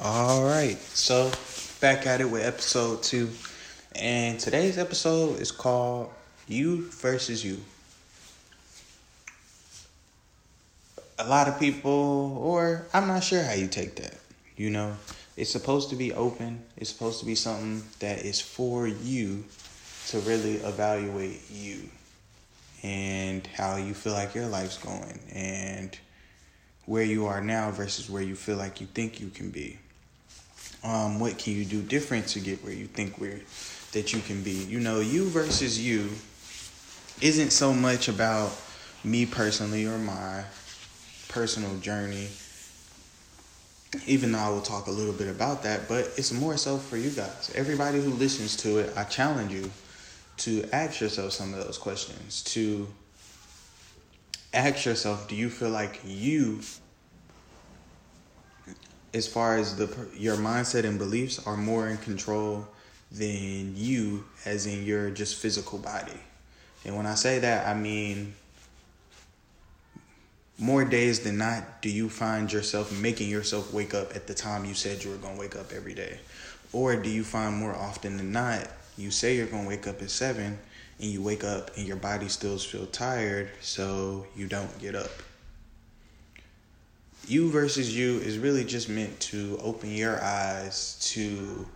All right, so back at it with episode two, and today's episode is called "You versus You." A lot of people, or I'm not sure how you take that. You know, it's supposed to be open. It's supposed to be something that is for you to really evaluate you and how you feel like your life's going and where you are now versus where you feel like you think you can be. Um, what can you do different to get where you think where that you can be? You know, you versus you isn't so much about me personally or my personal journey. Even though I will talk a little bit about that, but it's more so for you guys. Everybody who listens to it, I challenge you to ask yourself some of those questions. To ask yourself, do you feel like you as far as the your mindset and beliefs are more in control than you as in your just physical body. And when I say that, I mean more days than not do you find yourself making yourself wake up at the time you said you were going to wake up every day? Or do you find more often than not you say you're going to wake up at 7 and you wake up and your body still feels tired so you don't get up? You versus you is really just meant to open your eyes to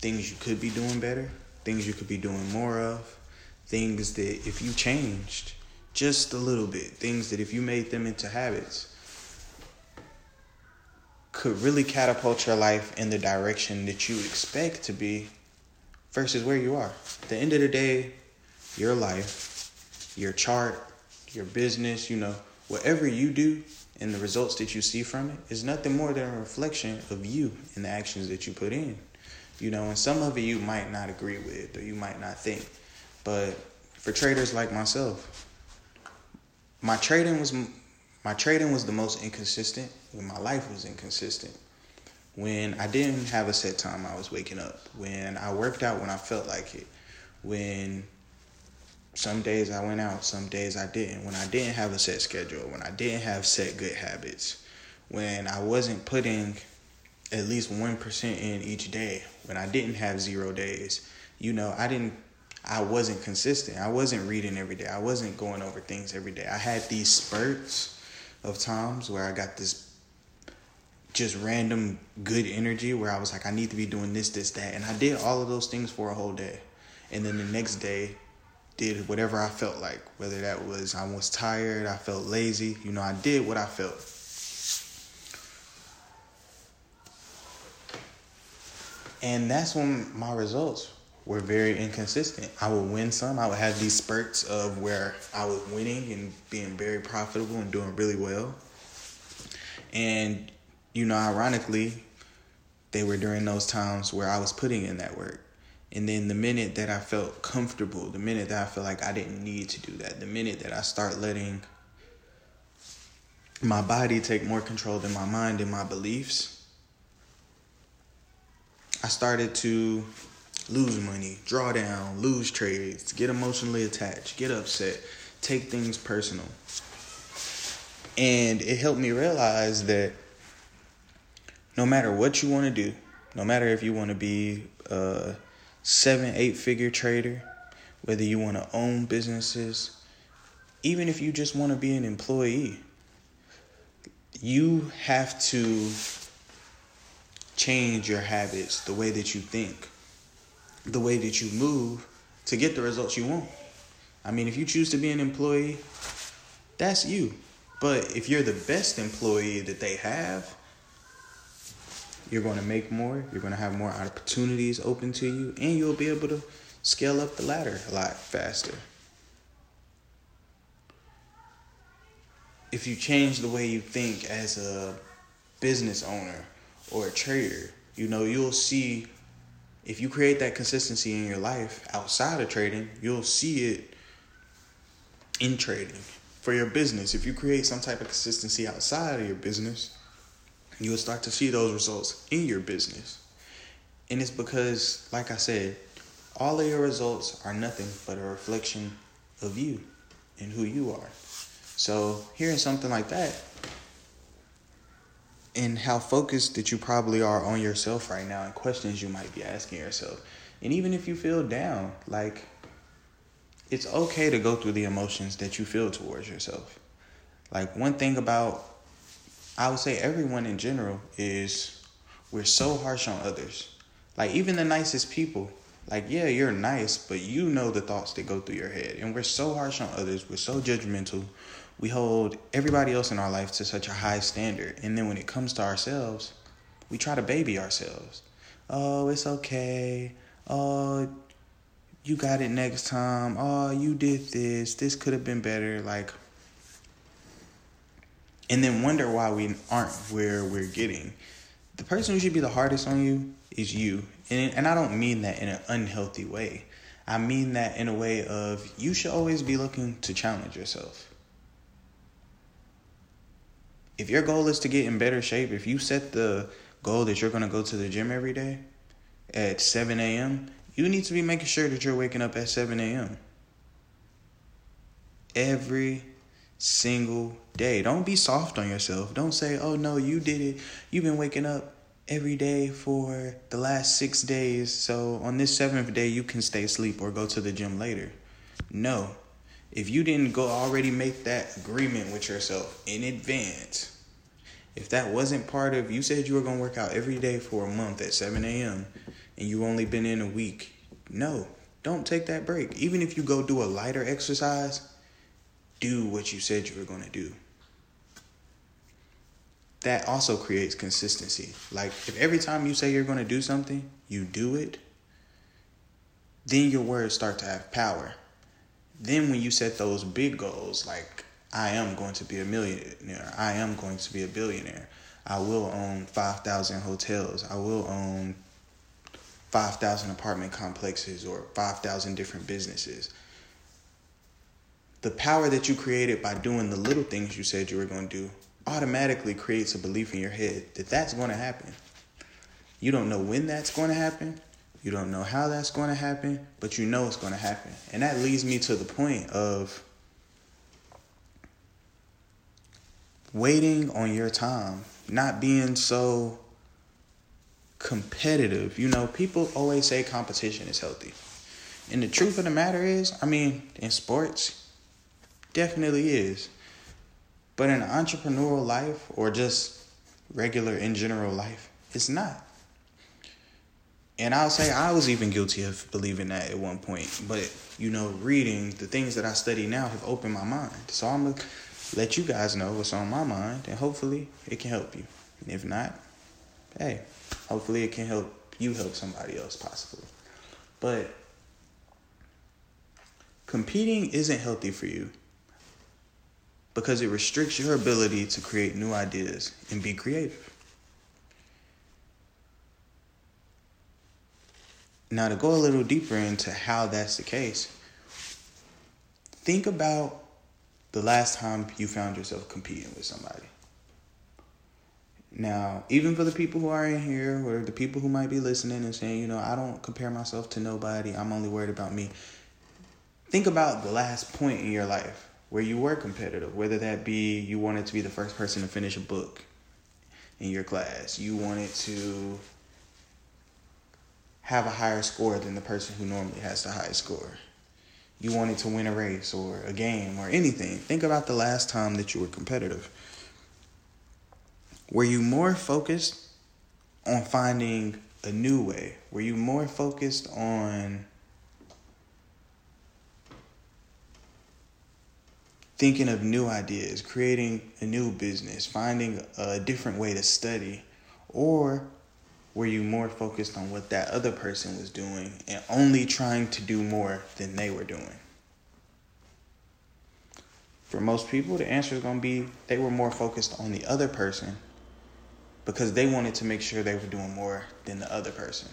things you could be doing better, things you could be doing more of, things that if you changed just a little bit, things that if you made them into habits, could really catapult your life in the direction that you expect to be versus where you are. At the end of the day, your life, your chart, your business, you know, whatever you do and the results that you see from it is nothing more than a reflection of you and the actions that you put in. You know, and some of it you might not agree with or you might not think. But for traders like myself, my trading was my trading was the most inconsistent when my life was inconsistent. When I didn't have a set time I was waking up, when I worked out when I felt like it, when some days I went out, some days I didn't. When I didn't have a set schedule, when I didn't have set good habits, when I wasn't putting at least 1% in each day, when I didn't have zero days, you know, I didn't I wasn't consistent. I wasn't reading every day. I wasn't going over things every day. I had these spurts of times where I got this just random good energy where I was like, I need to be doing this, this, that. And I did all of those things for a whole day. And then the next day, did whatever I felt like, whether that was I was tired, I felt lazy, you know, I did what I felt. And that's when my results were very inconsistent. I would win some, I would have these spurts of where I was winning and being very profitable and doing really well. And, you know, ironically, they were during those times where I was putting in that work. And then the minute that I felt comfortable, the minute that I felt like I didn't need to do that, the minute that I start letting my body take more control than my mind and my beliefs, I started to lose money, draw down, lose trades, get emotionally attached, get upset, take things personal. And it helped me realize that no matter what you want to do, no matter if you want to be uh, seven, eight figure trader, whether you want to own businesses, even if you just want to be an employee, you have to change your habits, the way that you think, the way that you move to get the results you want. I mean, if you choose to be an employee, that's you. But if you're the best employee that they have, you're going to make more, you're going to have more opportunities open to you, and you'll be able to scale up the ladder a lot faster. If you change the way you think as a business owner or a trader, you know, you'll see if you create that consistency in your life outside of trading, you'll see it in trading. For your business, if you create some type of consistency outside of your business, you will start to see those results in your business. And it's because, like I said, all of your results are nothing but a reflection of you and who you are. So, hearing something like that, and how focused that you probably are on yourself right now and questions you might be asking yourself. And even if you feel down, like it's okay to go through the emotions that you feel towards yourself. Like one thing about I would say everyone in general is we're so harsh on others. Like even the nicest people, like yeah, you're nice, but you know the thoughts that go through your head. And we're so harsh on others, we're so judgmental. We hold everybody else in our life to such a high standard. And then when it comes to ourselves, we try to baby ourselves. Oh, it's okay. Oh, you got it next time. Oh, you did this. This could have been better. Like, and then wonder why we aren't where we're getting. The person who should be the hardest on you is you. And, and I don't mean that in an unhealthy way. I mean that in a way of you should always be looking to challenge yourself. If your goal is to get in better shape, if you set the goal that you're going to go to the gym every day at 7 a.m., you need to be making sure that you're waking up at 7 a.m. Every single day. Don't be soft on yourself. Don't say, oh no, you did it. You've been waking up every day for the last six days. So on this seventh day, you can stay asleep or go to the gym later. No. If you didn't go already make that agreement with yourself in advance, if that wasn't part of you said you were gonna work out every day for a month at 7 a.m. and you only been in a week, no, don't take that break. Even if you go do a lighter exercise, do what you said you were going to do. That also creates consistency. Like, if every time you say you're going to do something, you do it, then your words start to have power. Then, when you set those big goals, like, I am going to be a millionaire, I am going to be a billionaire, I will own 5,000 hotels, I will own 5,000 apartment complexes or 5,000 different businesses the power that you created by doing the little things you said you were going to do automatically creates a belief in your head that that's going to happen. You don't know when that's going to happen. You don't know how that's going to happen, but you know it's going to happen. And that leads me to the point of waiting on your time, not being so competitive. You know, people always say competition is healthy. And the truth of the matter is, I mean, in sports, Definitely is. But in entrepreneurial life or just regular in general life, it's not. And I'll say I was even guilty of believing that at one point. But, you know, reading the things that I study now have opened my mind. So I'm going to let you guys know what's on my mind, and hopefully it can help you. And if not, hey, hopefully it can help you help somebody else, possibly. But competing isn't healthy for you because it restricts your ability to create new ideas and be creative. Now, to go a little deeper into how that's the case, think about the last time you found yourself competing with somebody. Now, even for the people who are in here or the people who might be listening and saying, you know, I don't compare myself to nobody, I'm only worried about me. Think about the last point in your life where you were competitive, whether that be you wanted to be the first person to finish a book in your class, you wanted to have a higher score than the person who normally has the highest score. You wanted to win a race or a game or anything. Think about the last time that you were competitive. Were you more focused on finding a new way? Were you more focused on thinking of new ideas, creating a new business, finding a different way to study? Or were you more focused on what that other person was doing and only trying to do more than they were doing? For most people, the answer is going to be they were more focused on the other person because they wanted to make sure they were doing more than the other person.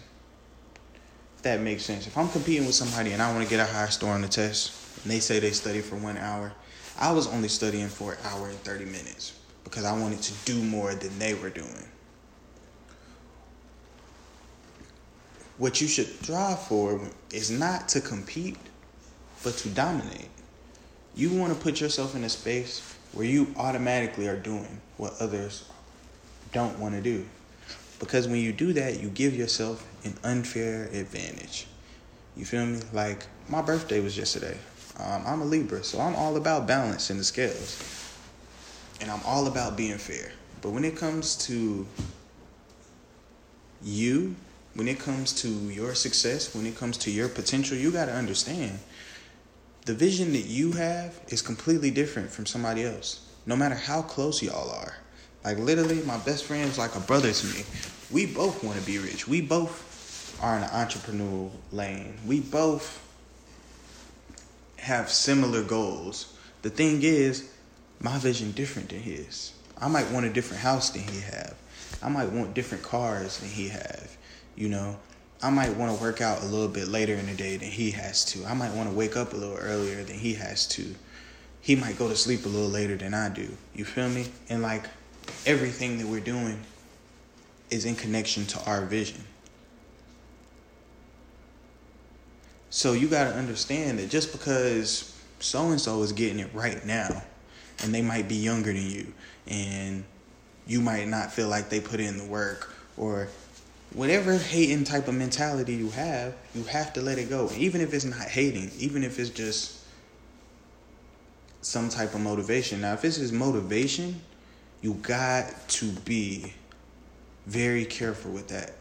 If that makes sense. If I'm competing with somebody and I want to get a higher score on the test, and they say they study for one hour, I was only studying for an hour and 30 minutes because I wanted to do more than they were doing. What you should strive for is not to compete, but to dominate. You want to put yourself in a space where you automatically are doing what others don't want to do. Because when you do that, you give yourself an unfair advantage. You feel me? Like, my birthday was yesterday. Um, I'm a Libra, so I'm all about balance in the scales. And I'm all about being fair. But when it comes to you, when it comes to your success, when it comes to your potential, you got to understand the vision that you have is completely different from somebody else, no matter how close y'all are. Like, literally, my best friend is like a brother to me. We both want to be rich. We both are in an entrepreneurial lane. We both have similar goals. The thing is, my vision different than his. I might want a different house than he have. I might want different cars than he have. You know, I might want to work out a little bit later in the day than he has to. I might want to wake up a little earlier than he has to. He might go to sleep a little later than I do. You feel me? And like everything that we're doing is in connection to our vision. So you got to understand that just because so and so is getting it right now, and they might be younger than you, and you might not feel like they put in the work, or whatever hating type of mentality you have, you have to let it go. Even if it's not hating, even if it's just some type of motivation. Now, if this is motivation, you got to be very careful with that.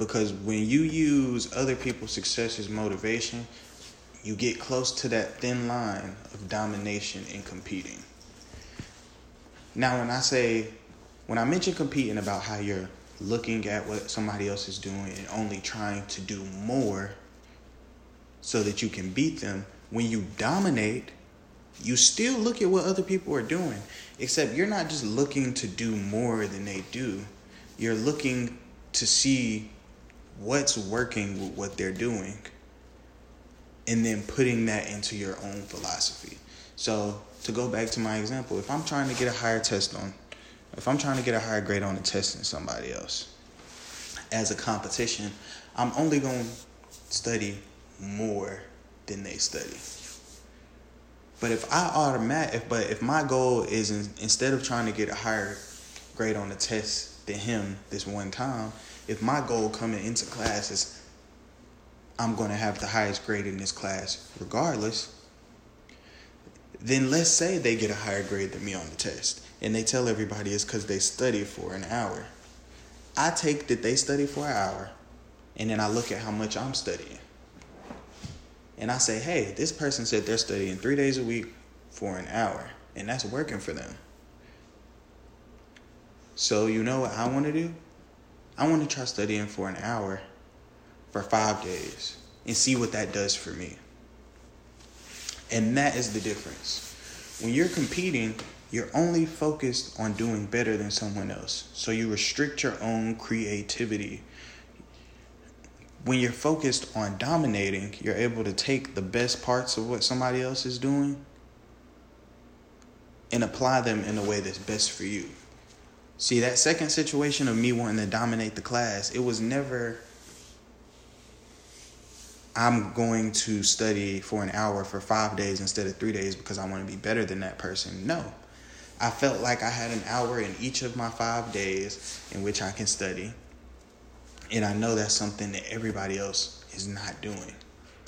Because when you use other people's success as motivation, you get close to that thin line of domination and competing. Now, when I say, when I mention competing about how you're looking at what somebody else is doing and only trying to do more so that you can beat them, when you dominate, you still look at what other people are doing, except you're not just looking to do more than they do. You're looking to see what's working with what they're doing and then putting that into your own philosophy. So, to go back to my example, if I'm trying to get a higher test on, if I'm trying to get a higher grade on a test than somebody else as a competition, I'm only going to study more than they study. But if I automatic, if but if my goal is in, instead of trying to get a higher grade on the test than him this one time, if my goal coming into class is I'm going to have the highest grade in this class regardless, then let's say they get a higher grade than me on the test and they tell everybody it's because they study for an hour. I take that they study for an hour and then I look at how much I'm studying. And I say, hey, this person said they're studying three days a week for an hour and that's working for them. So, you know what I want to do? I want to try studying for an hour for five days and see what that does for me. And that is the difference. When you're competing, you're only focused on doing better than someone else. So you restrict your own creativity. When you're focused on dominating, you're able to take the best parts of what somebody else is doing and apply them in a way that's best for you. See, that second situation of me wanting to dominate the class, it was never, I'm going to study for an hour for five days instead of three days because I want to be better than that person. No. I felt like I had an hour in each of my five days in which I can study. And I know that's something that everybody else is not doing,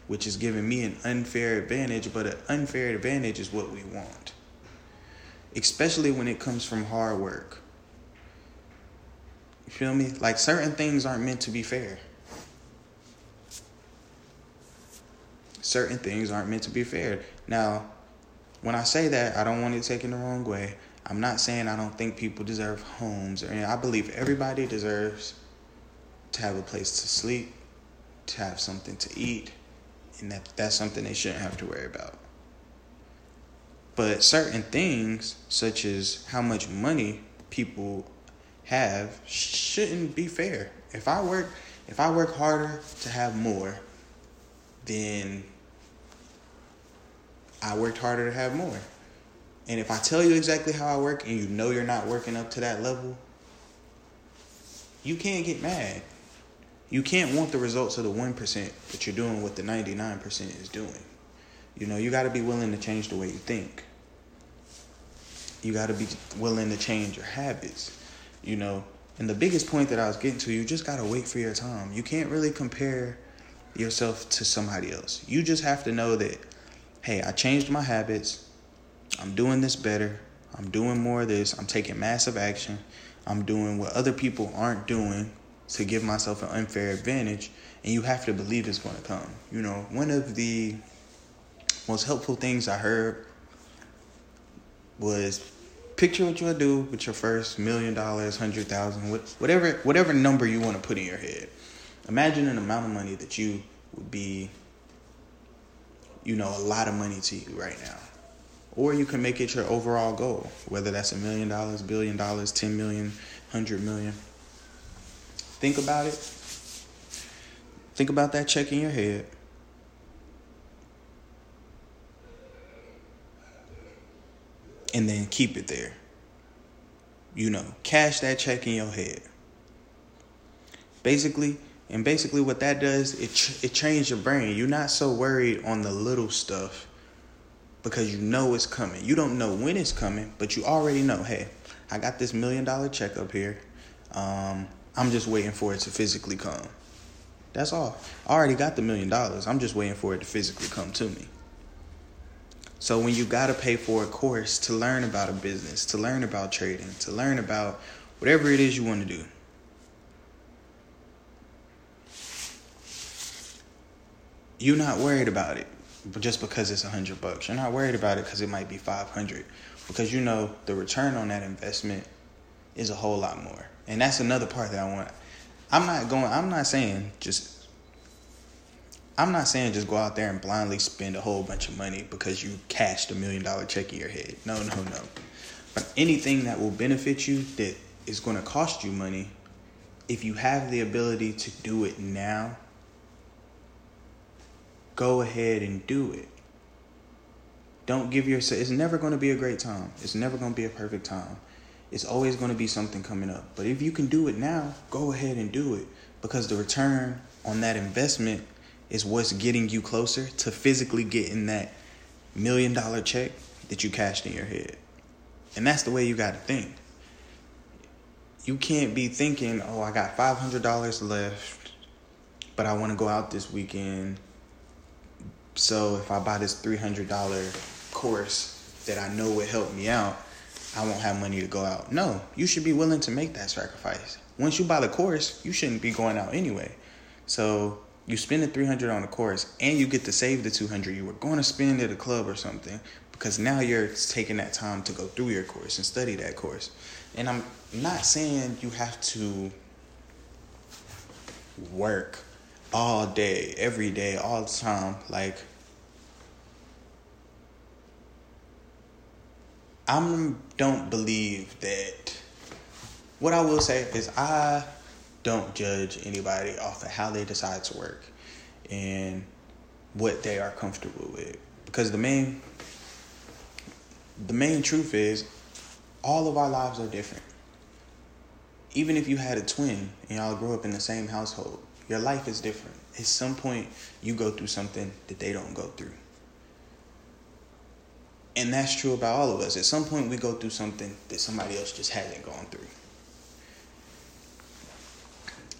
which is giving me an unfair advantage, but an unfair advantage is what we want, especially when it comes from hard work you feel me? Like certain things aren't meant to be fair. Certain things aren't meant to be fair. Now, when I say that, I don't want it taken the wrong way. I'm not saying I don't think people deserve homes. Or, I believe everybody deserves to have a place to sleep, to have something to eat, and that that's something they shouldn't have to worry about. But certain things, such as how much money people have shouldn't be fair. If I work if I work harder to have more, then I worked harder to have more. And if I tell you exactly how I work and you know you're not working up to that level, you can't get mad. You can't want the results of the 1%, but you're doing what the 99% is doing. You know, you got to be willing to change the way you think. you got to be willing to change your habits. You know, and the biggest point that I was getting to, you just got to wait for your time. You can't really compare yourself to somebody else. You just have to know that, hey, I changed my habits. I'm doing this better. I'm doing more of this. I'm taking massive action. I'm doing what other people aren't doing to give myself an unfair advantage. And you have to believe it's going to come. You know, one of the most helpful things I heard was picture what you would do with your first million dollars, hundred thousand, whatever whatever number you want to put in your head. Imagine an amount of money that you would be, you know, a lot of money to you right now. Or you can make it your overall goal, whether that's a million dollars, billion dollars, ten million, hundred million. Think about it. Think about that check in your head. And then keep it there. You know, cash that check in your head. Basically, and basically what that does, it it changes your brain. You're not so worried on the little stuff because you know it's coming. You don't know when it's coming, but you already know, hey, I got this million dollar check up here. Um, I'm just waiting for it to physically come. That's all. I already got the million dollars. I'm just waiting for it to physically come to me. So when you got to pay for a course to learn about a business, to learn about trading, to learn about whatever it is you want to do, you're not worried about it just because it's a hundred bucks. You're not worried about it because it might be five hundred, because you know the return on that investment is a whole lot more. And that's another part that I want. I'm not going. I'm not saying just. I'm not saying just go out there and blindly spend a whole bunch of money because you cashed a million dollar check in your head. No, no, no. But anything that will benefit you that is going to cost you money, if you have the ability to do it now, go ahead and do it. Don't give yourself, it's never going to be a great time. It's never going to be a perfect time. It's always going to be something coming up. But if you can do it now, go ahead and do it because the return on that investment is what's getting you closer to physically getting that million dollar check that you cashed in your head. And that's the way you got to think. You can't be thinking, oh, I got $500 left, but I want to go out this weekend so if I buy this three hundred dollar course that I know will help me out, I won't have money to go out. No, you should be willing to make that sacrifice. Once you buy the course, you shouldn't be going out anyway. So you spend the 300 on the course and you get to save the 200 you were going to spend at a club or something because now you're taking that time to go through your course and study that course. And I'm not saying you have to work all day, every day, all the time. Like, I don't believe that. What I will say is, I don't judge anybody off of how they decide to work and what they are comfortable with. Because the main, the main truth is, all of our lives are different. Even if you had a twin and y'all grew up in the same household, your life is different. At some point, you go through something that they don't go through. And that's true about all of us. At some point, we go through something that somebody else just hasn't gone through.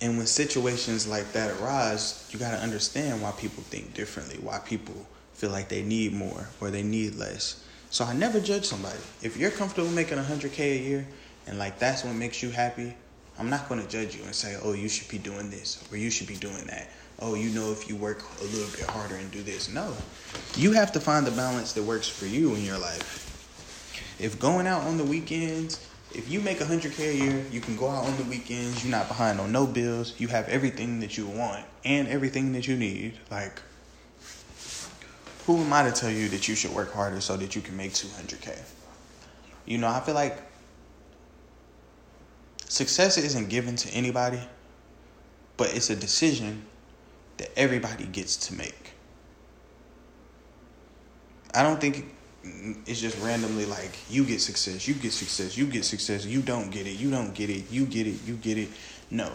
And when situations like that arise, you got to understand why people think differently, why people feel like they need more or they need less. So I never judge somebody. If you're comfortable making 100K a year and like that's what makes you happy, I'm not going to judge you and say, oh, you should be doing this or you should be doing that. Oh, you know, if you work a little bit harder and do this. No. You have to find the balance that works for you in your life. If going out on the weekends, if you make 100K a year, you can go out on the weekends, you're not behind on no bills, you have everything that you want and everything that you need. Like, who am I to tell you that you should work harder so that you can make 200K? You know, I feel like success isn't given to anybody, but it's a decision that everybody gets to make. I don't think it's just randomly like you get success, you get success, you get success, you don't get it, you don't get it, you get it, you get it. No.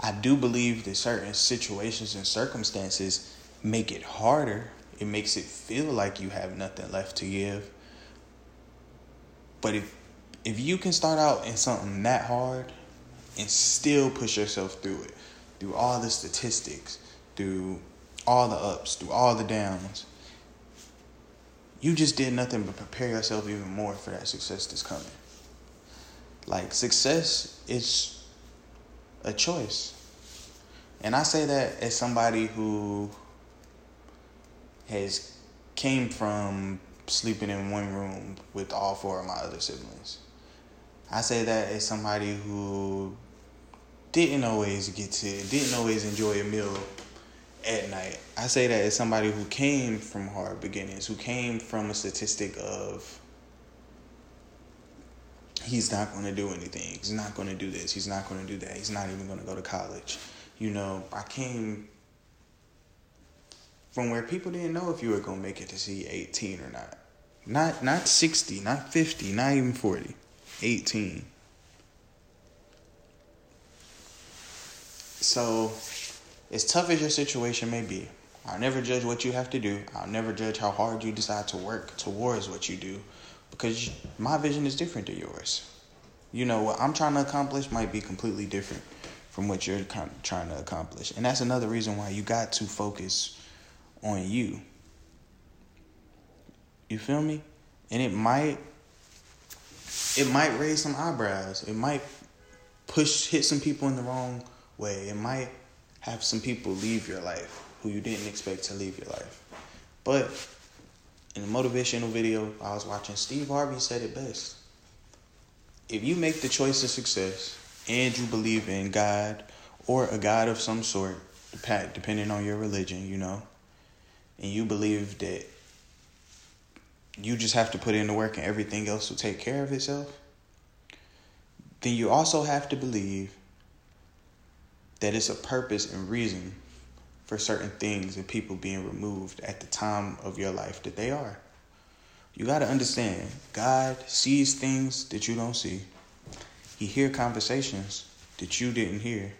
I do believe that certain situations and circumstances make it harder. It makes it feel like you have nothing left to give. But if if you can start out in something that hard and still push yourself through it, through all the statistics, through all the ups, through all the downs, you just did nothing but prepare yourself even more for that success that's coming. Like success is a choice. And I say that as somebody who has came from sleeping in one room with all four of my other siblings. I say that as somebody who didn't always get to, didn't always enjoy a meal at night. I say that as somebody who came from hard beginnings, who came from a statistic of he's not going to do anything. He's not going to do this. He's not going to do that. He's not even going to go to college. You know, I came from where people didn't know if you were going to make it to see 18 or not. Not not 60, not 50, not even 40. 18. So, as tough as your situation may be, I'll never judge what you have to do. I'll never judge how hard you decide to work towards what you do because my vision is different to yours. You know, what I'm trying to accomplish might be completely different from what you're trying to accomplish. And that's another reason why you got to focus on you. You feel me? And it might it might raise some eyebrows. It might push hit some people in the wrong way. It might have some people leave your life who you didn't expect to leave your life. But in a motivational video I was watching, Steve Harvey said it best. If you make the choice of success and you believe in God or a God of some sort, depending on your religion, you know, and you believe that you just have to put in the work and everything else will take care of itself, then you also have to believe that it's a purpose and reason for certain things and people being removed at the time of your life that they are. You got to understand, God sees things that you don't see. He hear conversations that you didn't hear,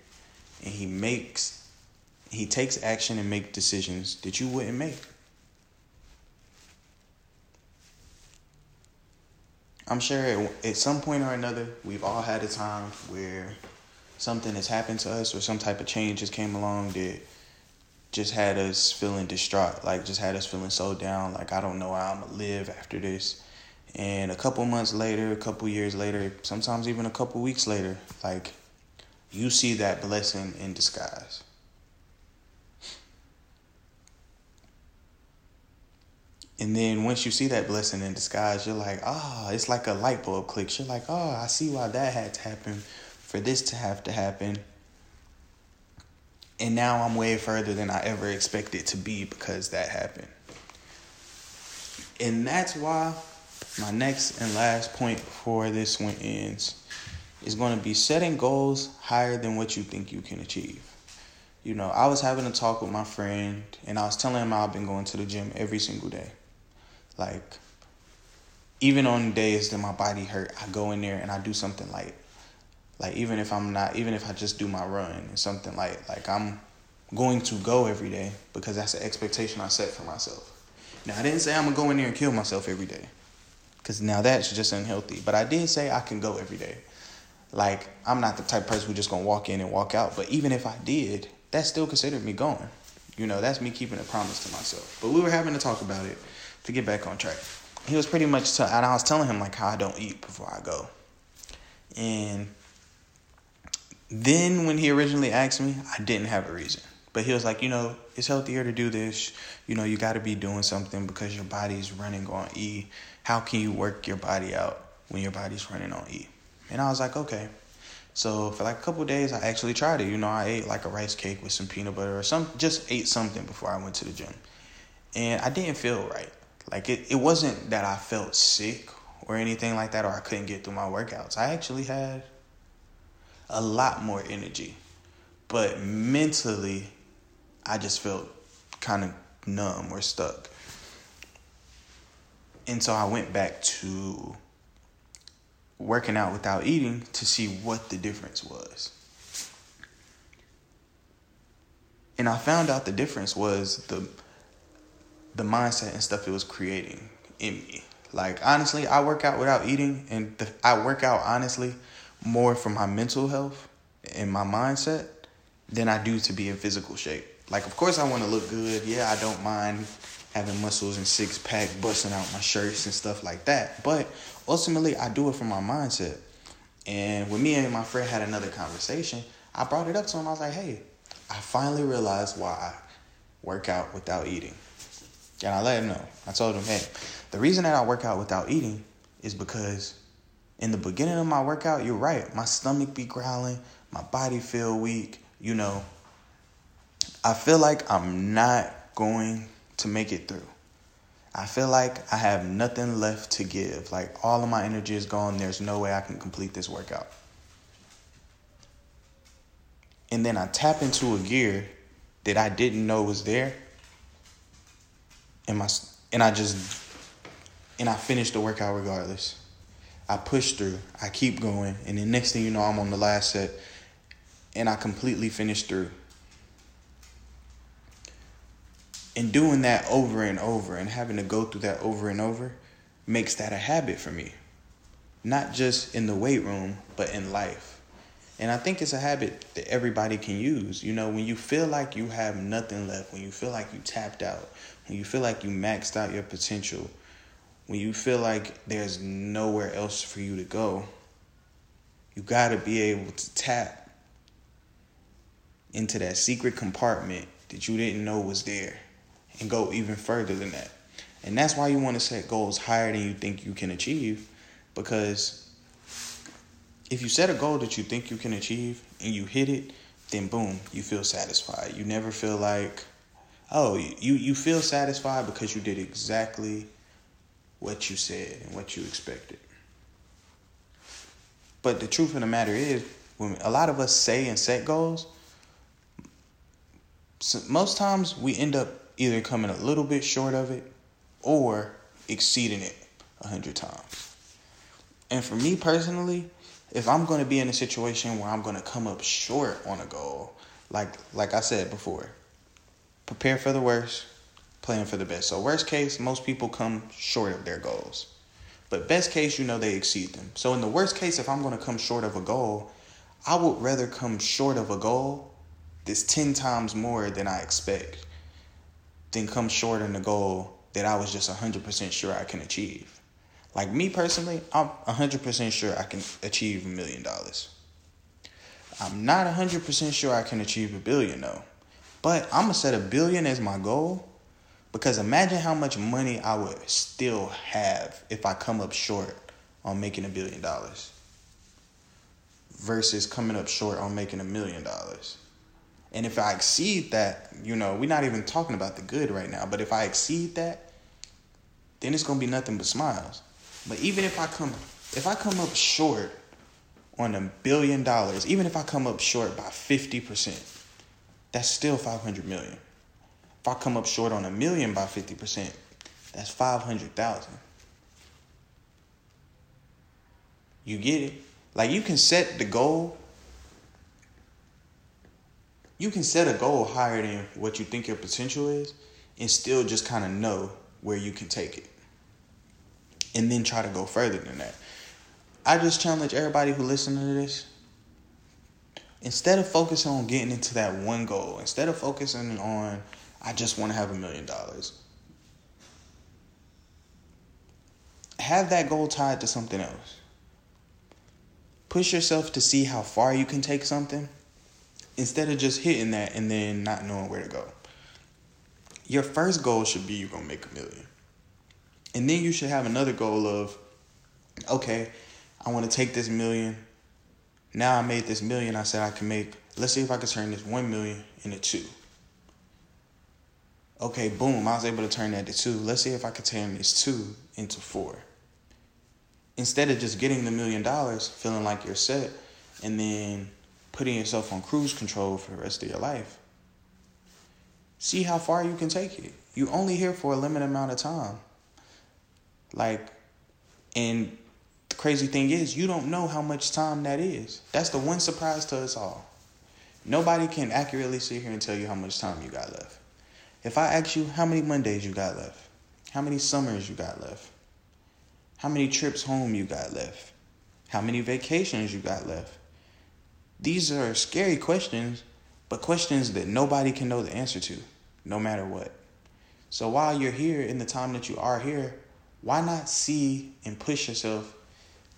and he makes he takes action and make decisions that you wouldn't make. I'm sure at, some point or another, we've all had a time where something has happened to us or some type of change just came along that just had us feeling distraught, like just had us feeling so down, like I don't know how I'm gonna live after this. And a couple months later, a couple years later, sometimes even a couple weeks later, like you see that blessing in disguise. And then once you see that blessing in disguise, you're like, ah, oh, it's like a light bulb clicks. You're like, oh, I see why that had to happen for this to have to happen. And now I'm way further than I ever expected to be because that happened. And that's why my next and last point before this one ends is going to be setting goals higher than what you think you can achieve. You know, I was having a talk with my friend and I was telling him I've been going to the gym every single day. Like, even on days that my body hurt, I go in there and I do something light. Like even if I'm not, even if I just do my run and something like like I'm going to go every day because that's the expectation I set for myself. Now I didn't say I'm gonna go in there and kill myself every day, because now that's just unhealthy. But I did say I can go every day. Like I'm not the type person who just gonna walk in and walk out. But even if I did, that's still considered me going. You know, that's me keeping a promise to myself. But we were having to talk about it to get back on track. He was pretty much, t- and I was telling him like how I don't eat before I go. And then when he originally asked me, I didn't have a reason. But he was like, you know, it's healthier to do this. You know, you got to be doing something because your body's running on E. How can you work your body out when your body's running on E? And I was like, okay. So for like a couple days, I actually tried it. You know, I ate like a rice cake with some peanut butter or some, just ate something before I went to the gym. And I didn't feel right. Like it, it wasn't that I felt sick or anything like that or I couldn't get through my workouts. I actually had a lot more energy. But mentally, I just felt kind of numb or stuck. And so I went back to working out without eating to see what the difference was. And I found out the difference was the the mindset and stuff it was creating in me. Like honestly, I work out without eating, and the, I work out honestly more for my mental health and my mindset than I do to be in physical shape. Like, of course, I want to look good. Yeah, I don't mind having muscles and six pack, busting out my shirts and stuff like that. But ultimately, I do it for my mindset. And when me and my friend had another conversation, I brought it up to him. I was like, hey, I finally realized why I work out without eating. And I let him know. I told him, hey, the reason that I work out without eating is because in the beginning of my workout, you're right. My stomach be growling, my body feel weak, you know. I feel like I'm not going to make it through. I feel like I have nothing left to give. Like all of my energy is gone. There's no way I can complete this workout. And then I tap into a gear that I didn't know was there. And my and I just and I finish the workout regardless. I push through. I keep going, and then next thing you know, I'm on the last set, and I completely finish through. And doing that over and over, and having to go through that over and over, makes that a habit for me. Not just in the weight room, but in life. And I think it's a habit that everybody can use. You know, when you feel like you have nothing left, when you feel like you tapped out, when you feel like you maxed out your potential, when you feel like there's nowhere else for you to go, you got to be able to tap into that secret compartment that you didn't know was there and go even further than that. And that's why you want to set goals higher than you think you can achieve because if you set a goal that you think you can achieve and you hit it, then boom, you feel satisfied. You never feel like, oh, you, you feel satisfied because you did exactly what you said and what you expected. But the truth of the matter is, when a lot of us say and set goals, most times we end up either coming a little bit short of it or exceeding it a hundred times. And for me personally, if I'm going to be in a situation where I'm going to come up short on a goal, like like I said before, prepare for the worst, playing for the best. So worst case, most people come short of their goals. But best case, you know they exceed them. So in the worst case, if I'm going to come short of a goal, I would rather come short of a goal that's 10 times more than I expect than come short in the goal that I was just 100% sure I can achieve. Like me personally, I'm 100% sure I can achieve a million dollars. I'm not 100% sure I can achieve a billion though. But I'm going to set a billion as my goal because imagine how much money I would still have if I come up short on making a billion dollars versus coming up short on making a million dollars. And if I exceed that, you know, we're not even talking about the good right now, but if I exceed that, then it's gonna be nothing but smiles. But even if I come if I come up short on a billion dollars, even if I come up short by 50%, that's still 500 million. I come up short on a million by 50%, that's 500,000. You get it? Like you can set the goal. You can set a goal higher than what you think your potential is and still just kind of know where you can take it. And then try to go further than that. I just challenge everybody who listens to this instead of focusing on getting into that one goal, instead of focusing on I just want to have a million dollars. Have that goal tied to something else. Push yourself to see how far you can take something instead of just hitting that and then not knowing where to go. Your first goal should be you're going to make a million. And then you should have another goal of, okay, I want to take this million. Now I made this million. I said I can make, let's see if I can turn this one million into two. Okay, boom, I was able to turn that to two. Let's see if I can turn this two into four. Instead of just getting the million dollars, feeling like you're set, and then putting yourself on cruise control for the rest of your life. See how far you can take it. You only here for a limited amount of time. Like, and the crazy thing is, you don't know how much time that is. That's the one surprise to us all. Nobody can accurately sit here and tell you how much time you got left. If I ask you how many Mondays you got left, how many summers you got left, How many trips home you got left? How many vacations you got left? These are scary questions, but questions that nobody can know the answer to, no matter what. So while you're here in the time that you are here, why not see and push yourself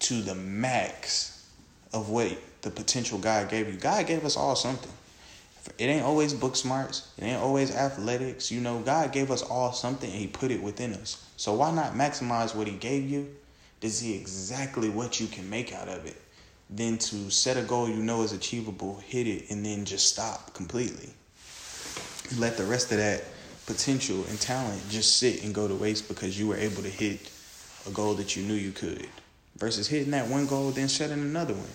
to the max of what the potential God gave you? God gave us all something. It ain't always book smarts. It ain't always athletics. You know, God gave us all something and He put it within us. So why not maximize what He gave you to see exactly what you can make out of it? Then to set a goal you know is achievable, hit it, and then just stop completely. Let the rest of that potential and talent just sit and go to waste because you were able to hit a goal that you knew you could. Versus hitting that one goal, then setting another one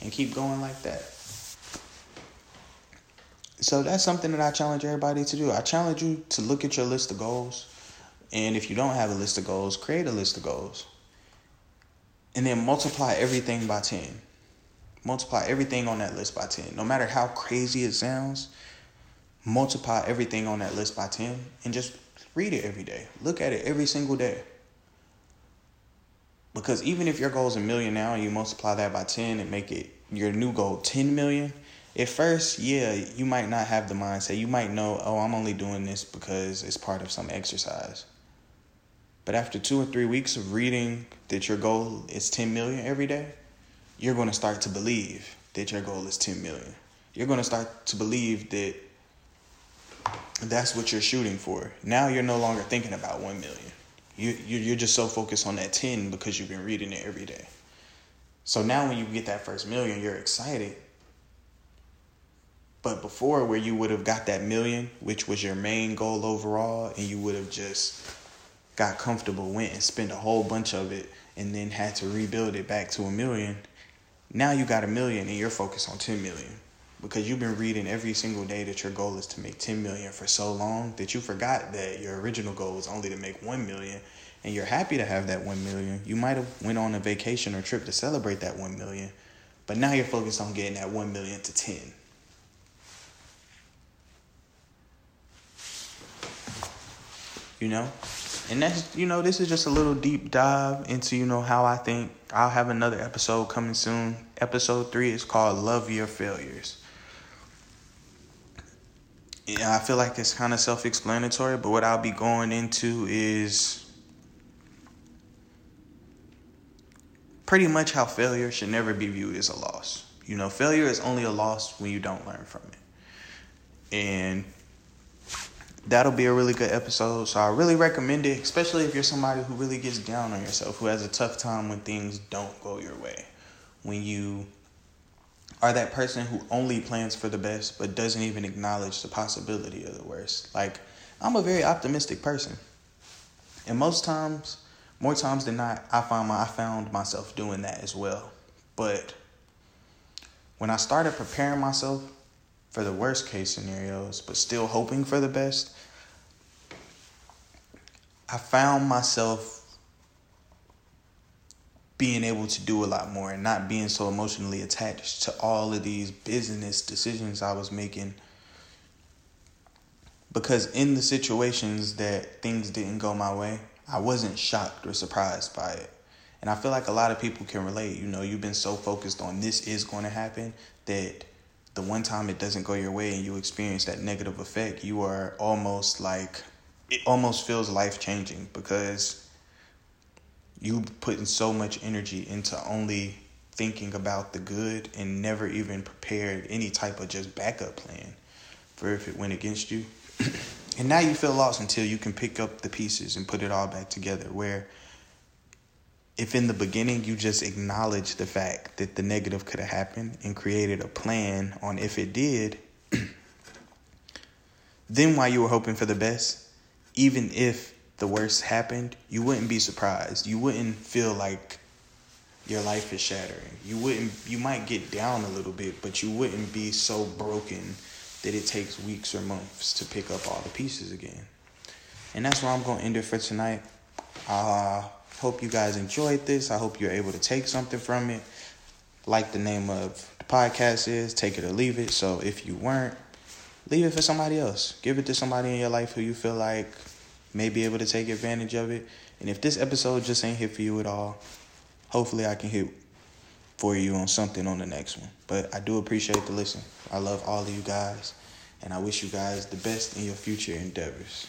and keep going like that. So that's something that I challenge everybody to do. I challenge you to look at your list of goals. And if you don't have a list of goals, create a list of goals. And then multiply everything by 10. Multiply everything on that list by 10. No matter how crazy it sounds, multiply everything on that list by 10 and just read it every day. Look at it every single day. Because even if your goal is a million now and you multiply that by 10 and make it your new goal 10 million, at first, yeah, you might not have the mindset. You might know, oh, I'm only doing this because it's part of some exercise. But after two or three weeks of reading that your goal is 10 million every day, you're going to start to believe that your goal is 10 million. You're going to start to believe that that's what you're shooting for. Now you're no longer thinking about 1 million. You, you're just so focused on that 10 because you've been reading it every day. So now when you get that first million, you're excited but before, where you would have got that million, which was your main goal overall, and you would have just got comfortable, went and spent a whole bunch of it, and then had to rebuild it back to a million. Now you got a million and you're focused on 10 million because you've been reading every single day that your goal is to make 10 million for so long that you forgot that your original goal was only to make 1 million and you're happy to have that 1 million. You might have went on a vacation or trip to celebrate that 1 million, but now you're focused on getting that 1 million to 10. You know? And that's you know this is just a little deep dive into you know how i think i'll have another episode coming soon. Episode three is called love your failures. Yeah i feel like it's kind of self-explanatory but what i'll be going into is pretty much how failure should never be viewed as a loss. You know failure is only a loss when you don't learn from it. And that'll be a really good episode. So I really recommend it, especially if you're somebody who really gets down on yourself, who has a tough time when things don't go your way. When you are that person who only plans for the best but doesn't even acknowledge the possibility of the worst. Like, I'm a very optimistic person. And most times, more times than not, I find my I found myself doing that as well. But when I started preparing myself for the worst case scenarios, but still hoping for the best, I found myself being able to do a lot more and not being so emotionally attached to all of these business decisions I was making. Because in the situations that things didn't go my way, I wasn't shocked or surprised by it. And I feel like a lot of people can relate. You know, you've been so focused on this is going to happen that the one time it doesn't go your way and you experience that negative effect, you are almost like it almost feels life changing because you putting so much energy into only thinking about the good and never even prepared any type of just backup plan for if it went against you. and now you feel lost until you can pick up the pieces and put it all back together where if in the beginning you just acknowledge the fact that the negative could have happened and created a plan on if it did, then while you were hoping for the best, even if the worst happened, you wouldn't be surprised. You wouldn't feel like your life is shattering. You wouldn't you might get down a little bit, but you wouldn't be so broken that it takes weeks or months to pick up all the pieces again. And that's where I'm going to end it for tonight. Uh Hope you guys enjoyed this. I hope you're able to take something from it. Like the name of the podcast is, take it or leave it. So if you weren't, leave it for somebody else. Give it to somebody in your life who you feel like may be able to take advantage of it. And if this episode just ain't hit for you at all, hopefully I can hit for you on something on the next one. But I do appreciate the listen. I love all of you guys, and I wish you guys the best in your future endeavors.